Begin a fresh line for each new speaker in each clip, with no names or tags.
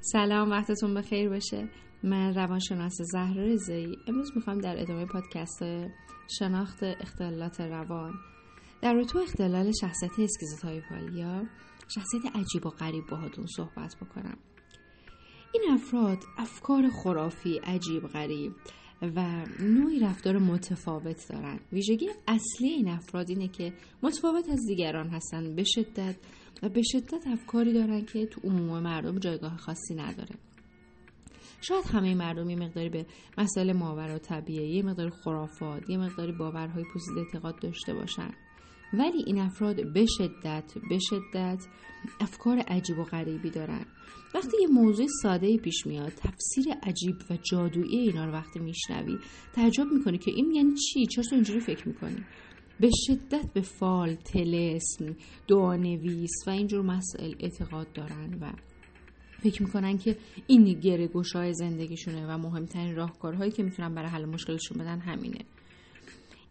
سلام وقتتون بخیر باشه. من روانشناس زهرا رضایی. امروز می‌خوام در ادامه پادکست شناخت اختلالات روان. در تو اختلال شخصیت schizotypal شخصیت عجیب و غریب باهاتون صحبت بکنم. این افراد افکار خرافی عجیب غریب و نوعی رفتار متفاوت دارن. ویژگی اصلی این افراد اینه که متفاوت از دیگران هستن به شدت و به شدت افکاری دارن که تو عموم مردم جایگاه خاصی نداره. شاید همه مردم یه مقداری به مسائل ماورا طبیعه یه مقدار خرافات یه مقداری باورهای پوسیده اعتقاد داشته باشن. ولی این افراد به شدت به شدت افکار عجیب و غریبی دارن. وقتی یه موضوع ساده پیش میاد تفسیر عجیب و جادویی اینا رو وقتی میشنوی تعجب می‌کنی که این یعنی چی؟ چرا تو اینجوری فکر می‌کنی؟ به شدت به فال تلسم دعانویس و اینجور مسائل اعتقاد دارن و فکر می‌کنن که این گره های زندگیشونه و مهمترین راهکارهایی که می‌تونن برای حل مشکلشون بدن همینه.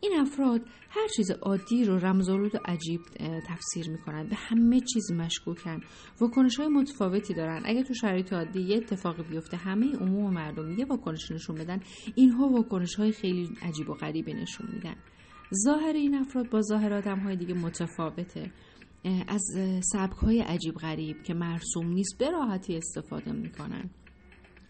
این افراد هر چیز عادی رو رمزالود و عجیب تفسیر می‌کنن. به همه چیز مشکوکن. واکنش های متفاوتی دارن. اگه تو شرایط عادی یه اتفاقی بیفته همه عموم مردم یه واکنش نشون بدن. اینها واکنش های خیلی عجیب و غریبی نشون میدن. ظاهر این افراد با ظاهر آدم های دیگه متفاوته. از سبک های عجیب غریب که مرسوم نیست به راحتی استفاده می‌کنن.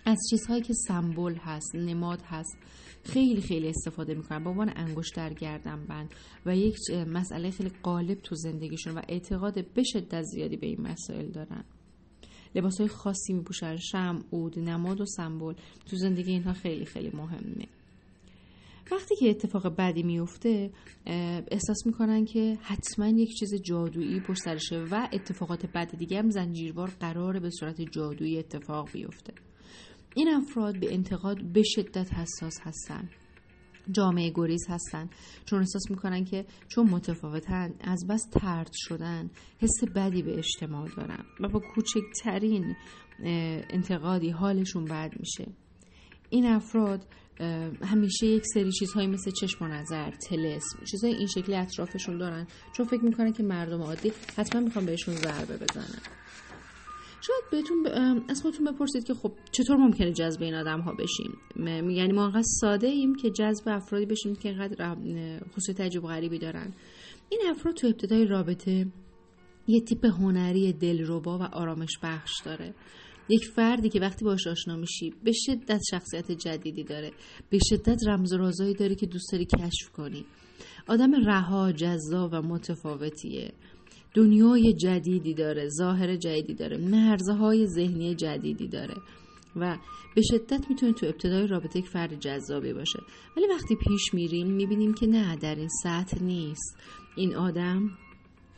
از چیزهایی که سمبل هست نماد هست خیلی خیلی استفاده می‌کنن. به عنوان انگشت در گردن بند و یک مسئله خیلی غالب تو زندگیشون و اعتقاد به شدت زیادی به این مسائل دارن. لباس های خاصی میپوشن شم، اود، نماد و سمبل. تو زندگی اینها خیلی خیلی مهمه. وقتی که اتفاق بدی میفته احساس می‌کنن که حتما یک چیز جادویی پشت سرشه و اتفاقات بد دیگه هم زنجیروار قراره به صورت جادویی اتفاق بیفته. این افراد به انتقاد به شدت حساس هستن. جامعه گریز هستن. چون احساس می‌کنن که چون متفاوتن از بس ترد شدن حس بدی به اجتماع دارن و با کوچکترین انتقادی حالشون بد میشه. این افراد همیشه یک سری چیزهایی مثل چشم و نظر تلسم چیزهای این شکلی اطرافشون دارن. چون فکر می‌کنن که مردم عادی حتما می‌خوان بهشون ضربه بزنن. شاید بهتون ب... از خودتون بپرسید که خب چطور ممکنه جذب این آدم ها بشیم یعنی ما انقدر ساده ایم که جذب افرادی بشیم که اینقدر خصوصیت عجیب غریبی دارن. این افراد تو ابتدای رابطه یه تیپ هنری دلربا و آرامش بخش داره. یک فردی که وقتی باش آشنا میشی به شدت شخصیت جدیدی داره. به شدت رمز و رازایی داره که دوست داری کشف کنی. آدم رها جذاب و متفاوتیه. دنیای جدیدی داره ظاهر جدیدی داره مرزه های ذهنی جدیدی داره. و به شدت می‌تونه تو ابتدای رابطه یک فرد جذابی باشه. ولی وقتی پیش میریم می‌بینیم که نه در این سطح نیست. این آدم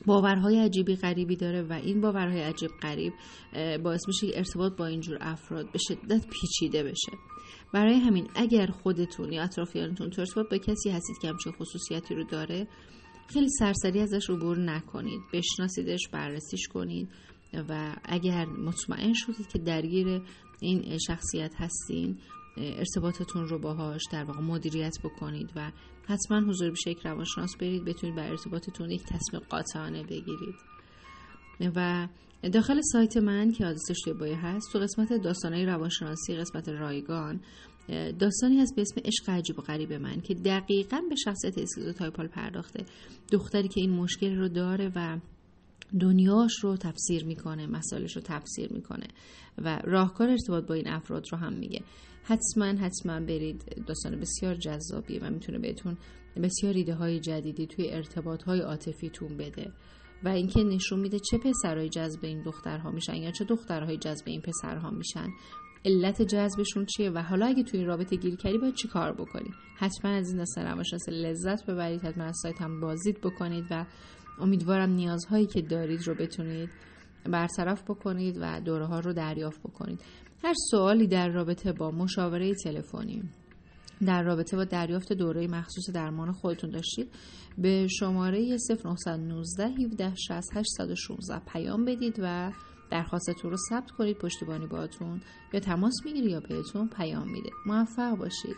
باورهای عجیبی غریبی داره و این باورهای عجیب غریب باعث میشه ارتباط با اینجور افراد به شدت پیچیده بشه. برای همین اگر خودتون یا اطرافیانتون تو ارتباط با کسی هستید که همچین خصوصیتی رو داره خیلی سرسری ازش عبور نکنید بشناسیدش بررسیش کنید و اگر مطمئن شدید که درگیر این شخصیت هستین ارتباطتون رو باهاش در واقع مدیریت بکنید و حتما حضوری پیش یک روانشناس برید بتونید بر ارتباطتون یک تصمیم قاطعانه بگیرید. و داخل سایت من که آدرسش توی bio هست تو قسمت داستانهای روانشناسی قسمت رایگان داستانی هست به اسم عشق عجیب و غریب من که دقیقا به شخصیت schizotypal پرداخته. دختری که این مشکل رو داره و دنیاش رو تفسیر می‌کنه مسائلش رو تفسیر می‌کنه و راهکار ارتباط با این افراد رو هم میگه. حتما حتما برید. داستان بسیار جذابیه و می‌تونه بهتون بسیار ایده های جدیدی توی ارتباط های عاطفیتون بده. و اینکه نشون میده چه پسرهای جذب این دخترها میشن یا چه دخترهای جذب این پسرها میشن. علت جذبشون چیه و حالا اگه توی این رابطه گیر کردی باید چی کار بکنی؟ حتما از این داستان روانشناسی لذت ببرید حتما از سایت هم بازدید بکنید و امیدوارم نیازهایی که دارید رو بتونید برطرف بکنید و دوره ها رو دریافت بکنید. هر سوالی در رابطه با مشاوره تلفنی در رابطه با دریافت دوره مخصوص درمان خودتون داشتید به شماره 0919 17 60 816 پیام بدید و درخواستتون رو ثبت کنید پشتیبانی باتون یا تماس می‌گیری یا بهتون پیام میده. موفق باشید.